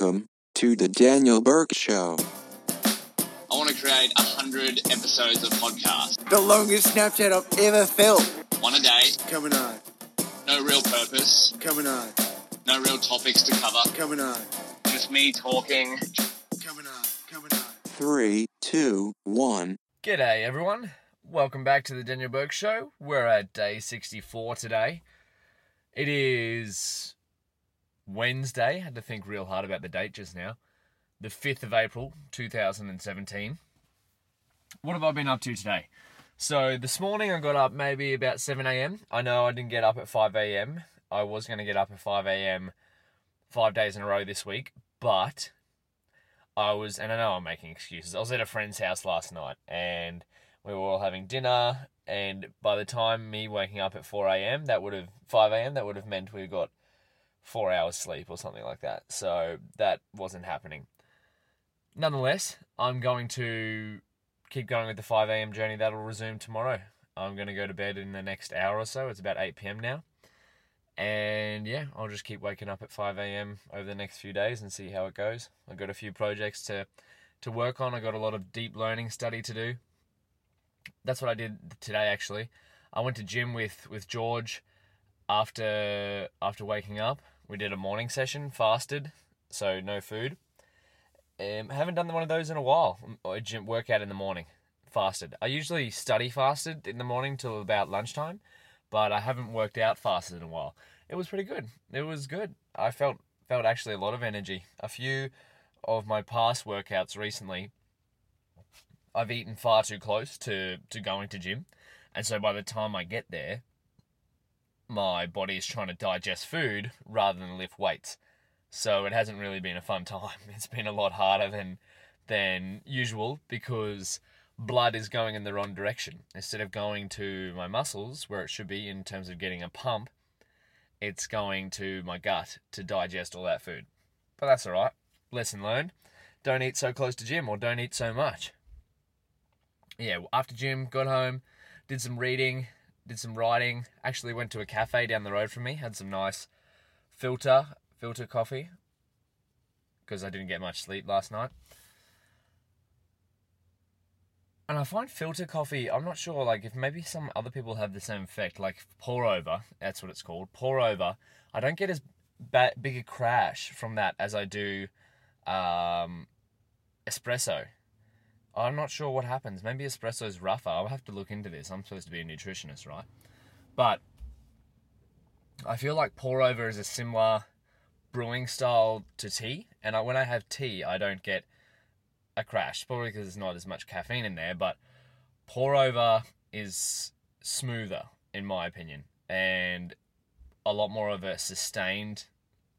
Welcome to the Daniel Bourke Show. I want to create a hundred episodes of podcast, The longest Snapchat I've ever felt. one a day, Coming on, no real purpose, coming on, no real topics to cover, coming on, just me talking. coming on, coming on. Three, two, one. G'day, everyone. Welcome back to the Daniel Bourke Show. We're at day 64 today. It is Wednesday. Had to think real hard about the date just now. The 5th of April, 2017. What have I been up to today? So, this morning I got up maybe about 7 a.m. I know I didn't get up at 5 a.m. I was going to get up at 5 a.m. five days in a row this week, but I was, and I know I'm making excuses. I was at a friend's house last night, and we were all having dinner. And by the time me waking up at 4 a.m., that would have 5 a.m. That would have meant we got four hours sleep or something like that. So that wasn't happening. Nonetheless, I'm going to keep going with the 5 a.m. journey. That'll resume tomorrow. I'm going to go to bed in the next hour or so. It's about 8 p.m. now. And yeah, I'll just keep waking up at 5 a.m. over the next few days and see how it goes. I've got a few projects to, to work on. I've got a lot of deep learning study to do. That's what I did today actually. I went to gym with, with George after after waking up. We did a morning session, fasted, so no food. Um, haven't done one of those in a while. A gym workout in the morning, fasted. I usually study fasted in the morning till about lunchtime, but I haven't worked out fasted in a while. It was pretty good. It was good. I felt felt actually a lot of energy. A few of my past workouts recently, I've eaten far too close to to going to gym, and so by the time I get there, my body is trying to digest food rather than lift weights. So it hasn't really been a fun time. It's been a lot harder than than usual because blood is going in the wrong direction. Instead of going to my muscles where it should be in terms of getting a pump, it's going to my gut to digest all that food. But that's all right. Lesson learned. Don't eat so close to gym or don't eat so much. Yeah, after gym, got home, did some reading, did some writing. Actually went to a cafe down the road from me, had some nice filter filter coffee because I didn't get much sleep last night. And I find filter coffee, I'm not sure, like, if maybe some other people have the same effect, like pour over, that's what it's called, pour over. I don't get as big a crash from that as I do um, espresso. I'm not sure what happens. Maybe espresso's rougher. I'll have to look into this. I'm supposed to be a nutritionist, right? But I feel like pour over is a similar brewing style to tea, and I, when I have tea, I don't get a crash. Probably because there's not as much caffeine in there, but pour over is smoother in my opinion, and a lot more of a sustained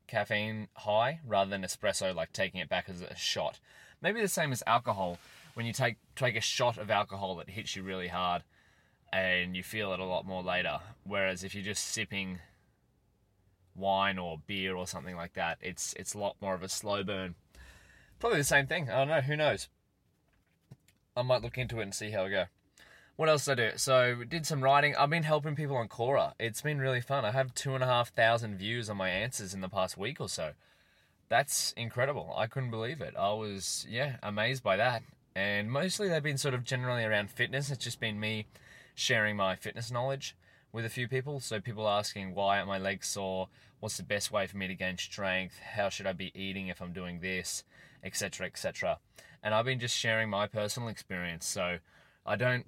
caffeine high rather than espresso, like taking it back as a shot. Maybe the same as alcohol. When you take take a shot of alcohol, it hits you really hard, and you feel it a lot more later. Whereas if you're just sipping wine or beer or something like that, it's it's a lot more of a slow burn. Probably the same thing. I don't know. Who knows? I might look into it and see how it go. What else did I do? So did some writing. I've been helping people on Quora. It's been really fun. I have two and a half thousand views on my answers in the past week or so. That's incredible. I couldn't believe it. I was yeah amazed by that. And mostly they've been sort of generally around fitness. It's just been me sharing my fitness knowledge with a few people. So people asking why aren't my legs sore? What's the best way for me to gain strength? How should I be eating if I'm doing this, etc., etc. And I've been just sharing my personal experience. So I don't.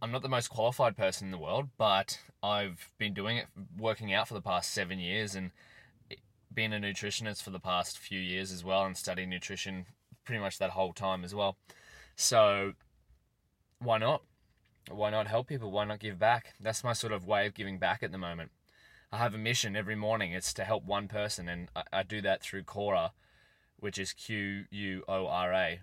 I'm not the most qualified person in the world, but I've been doing it, working out for the past seven years, and being a nutritionist for the past few years as well, and studying nutrition pretty much that whole time as well. So why not? Why not help people? Why not give back? That's my sort of way of giving back at the moment. I have a mission every morning. It's to help one person, and I, I do that through Quora, which is Q U O R A.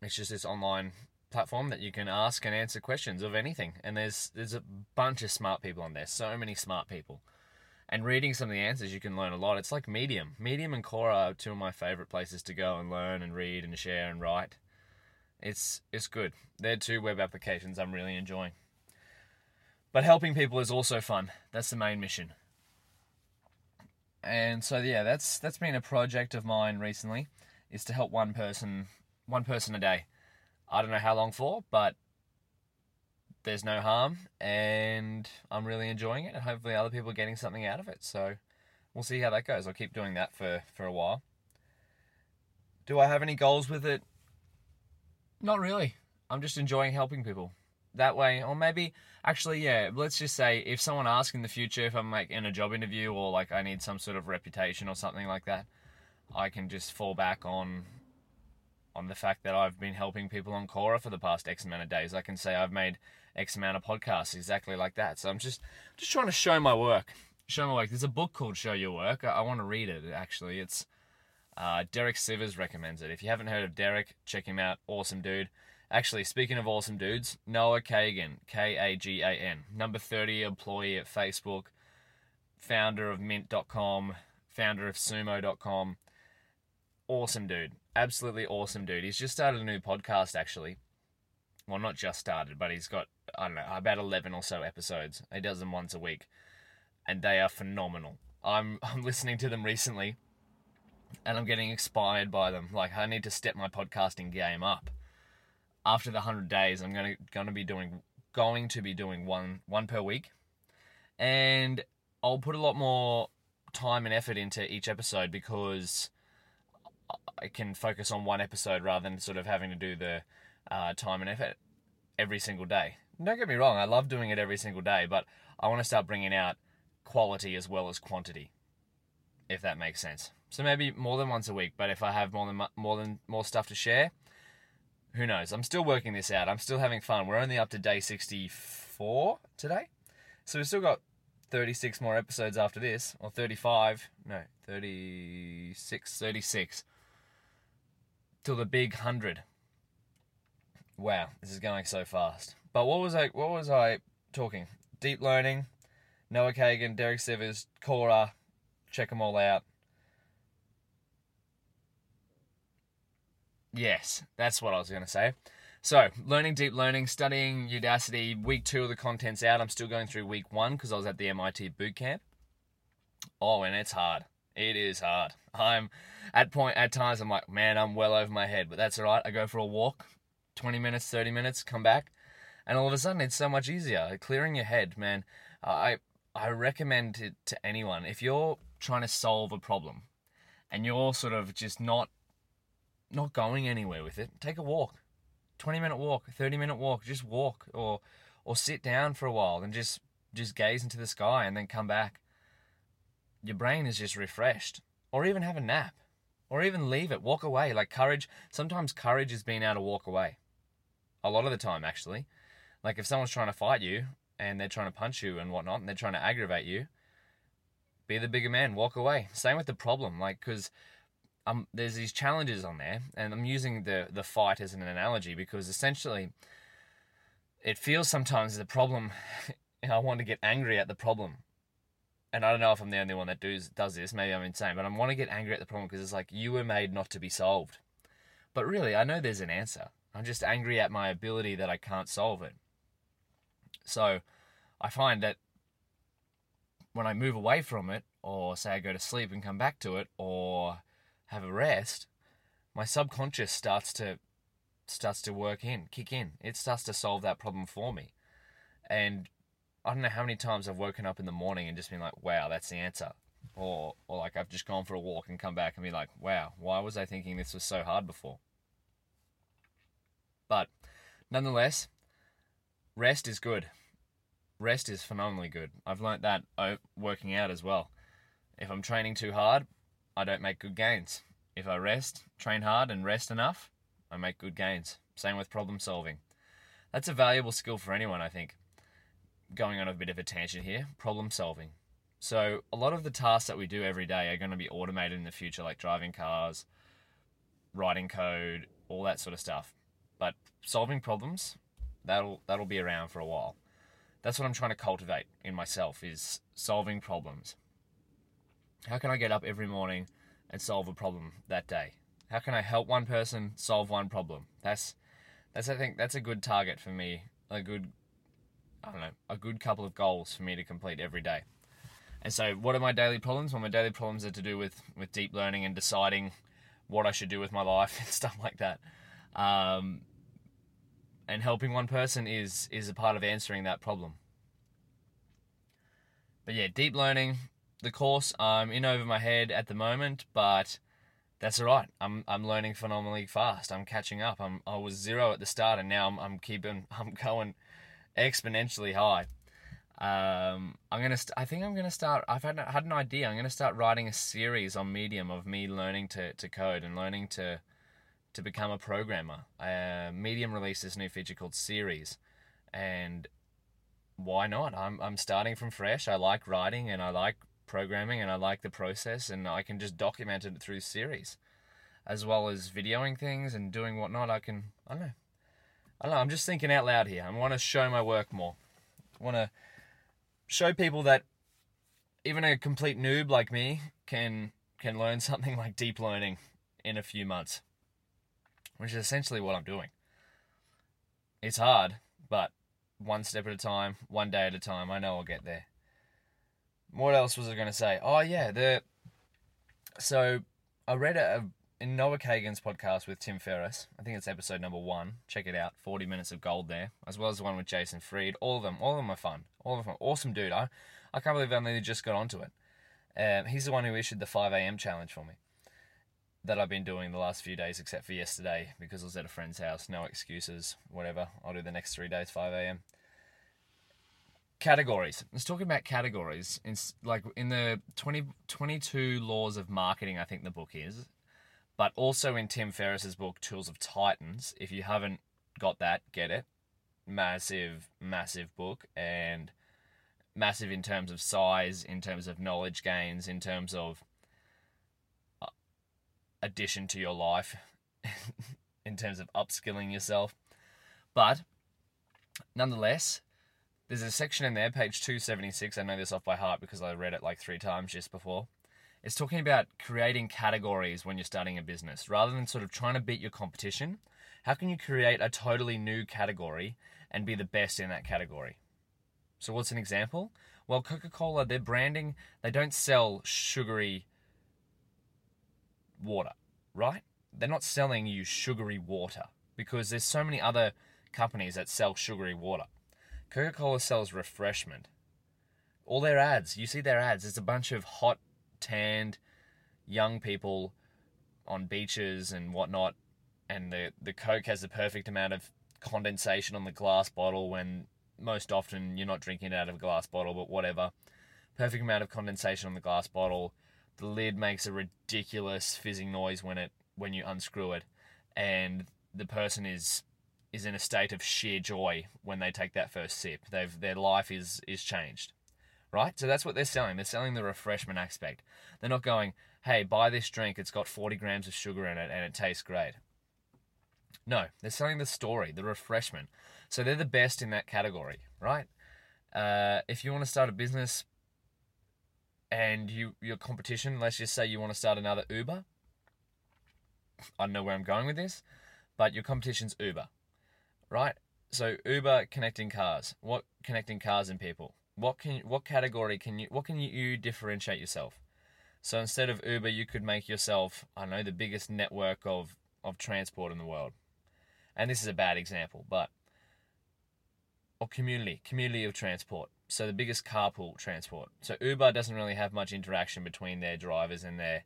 It's just this online platform that you can ask and answer questions of anything, and there's there's a bunch of smart people on there. So many smart people, and reading some of the answers, you can learn a lot. It's like Medium. Medium and Quora are two of my favorite places to go and learn and read and share and write. It's it's good. They're two web applications I'm really enjoying. But helping people is also fun. That's the main mission. And so yeah, that's that's been a project of mine recently, is to help one person one person a day. I don't know how long for, but there's no harm and I'm really enjoying it and hopefully other people are getting something out of it. So we'll see how that goes. I'll keep doing that for, for a while. Do I have any goals with it? Not really. I'm just enjoying helping people. That way, or maybe actually, yeah, let's just say if someone asks in the future if I'm like in a job interview or like I need some sort of reputation or something like that, I can just fall back on on the fact that I've been helping people on Quora for the past X amount of days. I can say I've made X amount of podcasts exactly like that. So I'm just just trying to show my work. Show my work. There's a book called Show Your Work. I, I want to read it actually. It's uh, Derek Sivers recommends it. If you haven't heard of Derek, check him out. Awesome dude. Actually, speaking of awesome dudes, Noah Kagan, K A G A N, number 30 employee at Facebook, founder of Mint.com, founder of Sumo.com. Awesome dude. Absolutely awesome dude. He's just started a new podcast, actually. Well, not just started, but he's got, I don't know, about 11 or so episodes. He does them once a week, and they are phenomenal. I'm, I'm listening to them recently, and I'm getting inspired by them. Like, I need to step my podcasting game up after the 100 days i'm going to be doing going to be doing one one per week and i'll put a lot more time and effort into each episode because i can focus on one episode rather than sort of having to do the uh, time and effort every single day don't get me wrong i love doing it every single day but i want to start bringing out quality as well as quantity if that makes sense so maybe more than once a week but if i have more than more than more stuff to share who knows? I'm still working this out. I'm still having fun. We're only up to day 64 today. So we've still got 36 more episodes after this, or 35. No, 36, 36. Till the big 100. Wow, this is going so fast. But what was I what was I talking? Deep learning, Noah Kagan, Derek Sivers, Quora. check them all out. Yes, that's what I was going to say. So, learning deep learning, studying Udacity, week two of the content's out. I'm still going through week one because I was at the MIT boot camp. Oh, and it's hard. It is hard. I'm at point at times I'm like, man, I'm well over my head, but that's all right. I go for a walk, 20 minutes, 30 minutes, come back, and all of a sudden it's so much easier. Clearing your head, man. I I recommend it to anyone if you're trying to solve a problem and you're sort of just not not going anywhere with it, take a walk. 20 minute walk, 30 minute walk, just walk or or sit down for a while and just just gaze into the sky and then come back. Your brain is just refreshed. Or even have a nap. Or even leave it, walk away. Like courage, sometimes courage is being able to walk away. A lot of the time actually. Like if someone's trying to fight you and they're trying to punch you and whatnot and they're trying to aggravate you, be the bigger man, walk away. Same with the problem, like because um, there's these challenges on there, and I'm using the the fight as an analogy because essentially, it feels sometimes the problem. I want to get angry at the problem, and I don't know if I'm the only one that does does this. Maybe I'm insane, but I want to get angry at the problem because it's like you were made not to be solved. But really, I know there's an answer. I'm just angry at my ability that I can't solve it. So, I find that when I move away from it, or say I go to sleep and come back to it, or have a rest, my subconscious starts to starts to work in, kick in. It starts to solve that problem for me. And I don't know how many times I've woken up in the morning and just been like, wow, that's the answer. Or or like I've just gone for a walk and come back and be like, wow, why was I thinking this was so hard before? But nonetheless, rest is good. Rest is phenomenally good. I've learnt that uh, working out as well. If I'm training too hard, I don't make good gains. If I rest, train hard, and rest enough, I make good gains. Same with problem solving. That's a valuable skill for anyone, I think. Going on a bit of a tangent here problem solving. So, a lot of the tasks that we do every day are going to be automated in the future, like driving cars, writing code, all that sort of stuff. But solving problems, that'll that'll be around for a while. That's what I'm trying to cultivate in myself is solving problems. How can I get up every morning and solve a problem that day? How can I help one person solve one problem? That's that's I think that's a good target for me. A good I don't know, a good couple of goals for me to complete every day. And so, what are my daily problems? Well, my daily problems are to do with with deep learning and deciding what I should do with my life and stuff like that. Um, and helping one person is is a part of answering that problem. But yeah, deep learning, the course I'm in over my head at the moment, but that's all right. I'm I'm learning phenomenally fast. I'm catching up. I'm I was zero at the start, and now I'm I'm keeping I'm going exponentially high. Um, I'm gonna. St- I think I'm gonna start. I've had had an idea. I'm gonna start writing a series on Medium of me learning to, to code and learning to to become a programmer. Uh, Medium released this new feature called Series, and why not? I'm I'm starting from fresh. I like writing and I like programming and I like the process, and I can just document it through Series, as well as videoing things and doing whatnot. I can. I don't know. I don't know. I'm just thinking out loud here. I want to show my work more. I want to show people that even a complete noob like me can can learn something like deep learning in a few months, which is essentially what I'm doing. It's hard, but one step at a time, one day at a time. I know I'll get there. What else was I going to say? Oh yeah, the so I read a, in Noah Kagan's podcast with Tim Ferriss. I think it's episode number one. Check it out. Forty minutes of gold there, as well as the one with Jason Fried. All of them, all of them are fun. All of them, awesome dude. I, I can't believe I only just got onto it. Um, he's the one who issued the 5 a.m. challenge for me that I've been doing the last few days, except for yesterday because I was at a friend's house. No excuses, whatever. I'll do the next three days 5 a.m. Categories. Let's talk about categories. In, like in the 20, 22 laws of marketing, I think the book is, but also in Tim Ferriss's book Tools of Titans. If you haven't got that, get it. Massive, massive book and massive in terms of size, in terms of knowledge gains, in terms of addition to your life, in terms of upskilling yourself. But nonetheless, there's a section in there, page 276. I know this off by heart because I read it like three times just before. It's talking about creating categories when you're starting a business. Rather than sort of trying to beat your competition, how can you create a totally new category and be the best in that category? So, what's an example? Well, Coca Cola, their branding, they don't sell sugary water, right? They're not selling you sugary water because there's so many other companies that sell sugary water. Coca Cola sells refreshment. All their ads, you see their ads, it's a bunch of hot, tanned, young people on beaches and whatnot, and the, the Coke has the perfect amount of condensation on the glass bottle when most often you're not drinking it out of a glass bottle, but whatever. Perfect amount of condensation on the glass bottle. The lid makes a ridiculous fizzing noise when it when you unscrew it, and the person is is in a state of sheer joy when they take that first sip. They've their life is is changed. Right? So that's what they're selling. They're selling the refreshment aspect. They're not going, hey, buy this drink, it's got 40 grams of sugar in it and it tastes great. No, they're selling the story, the refreshment. So they're the best in that category, right? Uh, if you want to start a business and you your competition, let's just say you want to start another Uber. I don't know where I'm going with this, but your competition's Uber, right? So Uber connecting cars. What connecting cars and people? What can what category can you what can you differentiate yourself? So instead of Uber, you could make yourself I know the biggest network of of transport in the world. And this is a bad example, but or community, community of transport. So the biggest carpool transport. So Uber doesn't really have much interaction between their drivers and their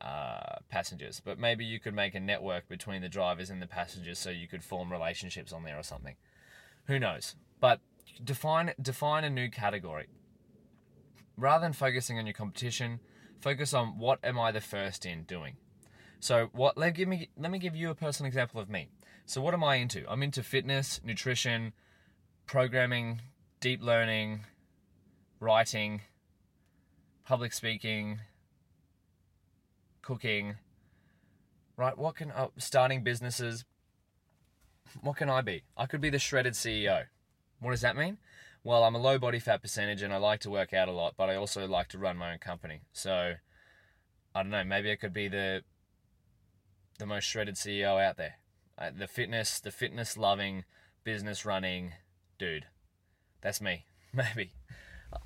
uh, passengers, but maybe you could make a network between the drivers and the passengers, so you could form relationships on there or something. Who knows? But define define a new category. Rather than focusing on your competition, focus on what am I the first in doing. So what let give me let me give you a personal example of me. So what am I into? I'm into fitness, nutrition, programming, deep learning, writing, public speaking, cooking. Right? What can uh, starting businesses? What can I be? I could be the shredded CEO. What does that mean? Well, I'm a low body fat percentage and I like to work out a lot, but I also like to run my own company. So I don't know, maybe I could be the the most shredded CEO out there. Uh, the fitness, the fitness loving, business running dude. That's me. Maybe.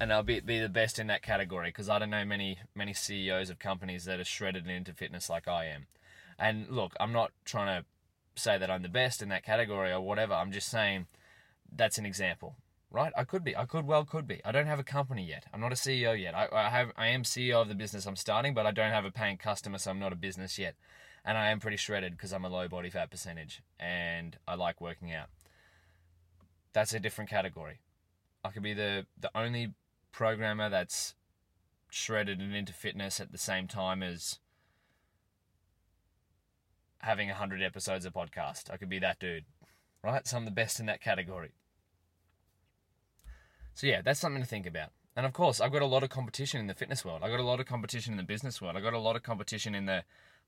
and I'll be be the best in that category because I don't know many many CEOs of companies that are shredded into fitness like I am. And look, I'm not trying to say that I'm the best in that category or whatever. I'm just saying that's an example, right? I could be. I could well could be. I don't have a company yet. I'm not a CEO yet. I, I have. I am CEO of the business I'm starting, but I don't have a paying customer, so I'm not a business yet. And I am pretty shredded because I'm a low body fat percentage, and I like working out. That's a different category. I could be the the only programmer that's shredded and into fitness at the same time as having 100 episodes of podcast. I could be that dude, right? So I'm the best in that category. So yeah, that's something to think about. And of course, I've got a lot of competition in the fitness world. I've got a lot of competition in the business world. I've got a lot of competition in the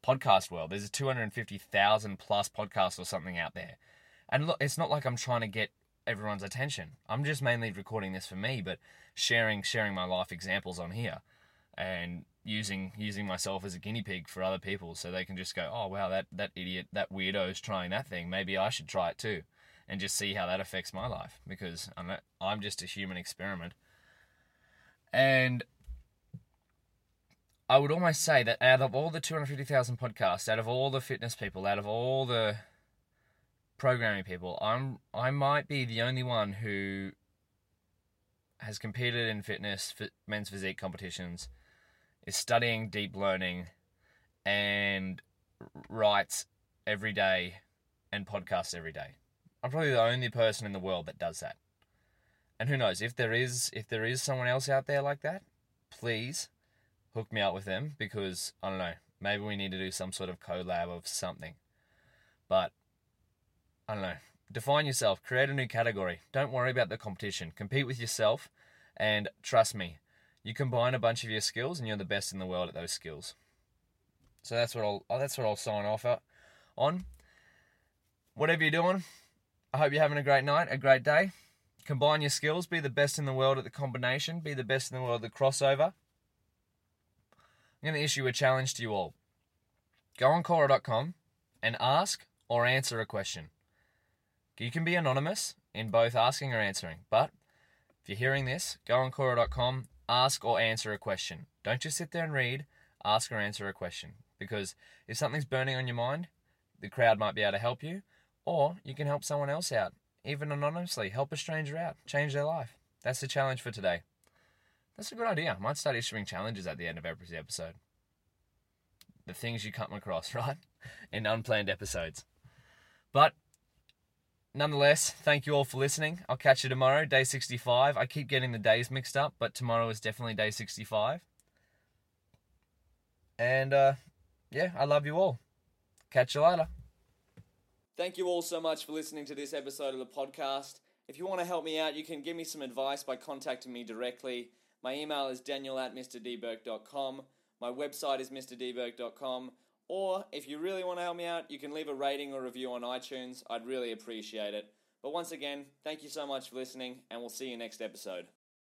podcast world. There's a 250,000 plus podcasts or something out there. And look, it's not like I'm trying to get everyone's attention. I'm just mainly recording this for me, but sharing sharing my life examples on here and using using myself as a guinea pig for other people so they can just go, "Oh, wow, that that idiot, that weirdo is trying that thing. Maybe I should try it too." And just see how that affects my life because I'm a, I'm just a human experiment. And I would almost say that out of all the 250,000 podcasts, out of all the fitness people, out of all the programming people, I'm I might be the only one who has competed in fitness, fit, men's physique competitions, is studying deep learning, and writes every day and podcasts every day. I'm probably the only person in the world that does that. And who knows if there is if there is someone else out there like that, please hook me up with them because I don't know, maybe we need to do some sort of collab of something. But I don't know. Define yourself, create a new category. Don't worry about the competition. Compete with yourself and trust me, you combine a bunch of your skills and you're the best in the world at those skills. So that's what I'll uh, that's what I'll sign off uh, on. Whatever you're doing, I hope you're having a great night, a great day. Combine your skills, be the best in the world at the combination, be the best in the world at the crossover. I'm going to issue a challenge to you all. Go on Quora.com and ask or answer a question. You can be anonymous in both asking or answering, but if you're hearing this, go on Quora.com, ask or answer a question. Don't just sit there and read, ask or answer a question. Because if something's burning on your mind, the crowd might be able to help you, or you can help someone else out, even anonymously. Help a stranger out, change their life. That's the challenge for today. That's a good idea. I might start issuing challenges at the end of every episode. The things you come across, right? In unplanned episodes. But nonetheless, thank you all for listening. I'll catch you tomorrow, day 65. I keep getting the days mixed up, but tomorrow is definitely day 65. And uh, yeah, I love you all. Catch you later. Thank you all so much for listening to this episode of the podcast. If you want to help me out, you can give me some advice by contacting me directly. My email is daniel at mrdbourke.com. My website is mrdbourke.com. Or if you really want to help me out, you can leave a rating or review on iTunes. I'd really appreciate it. But once again, thank you so much for listening, and we'll see you next episode.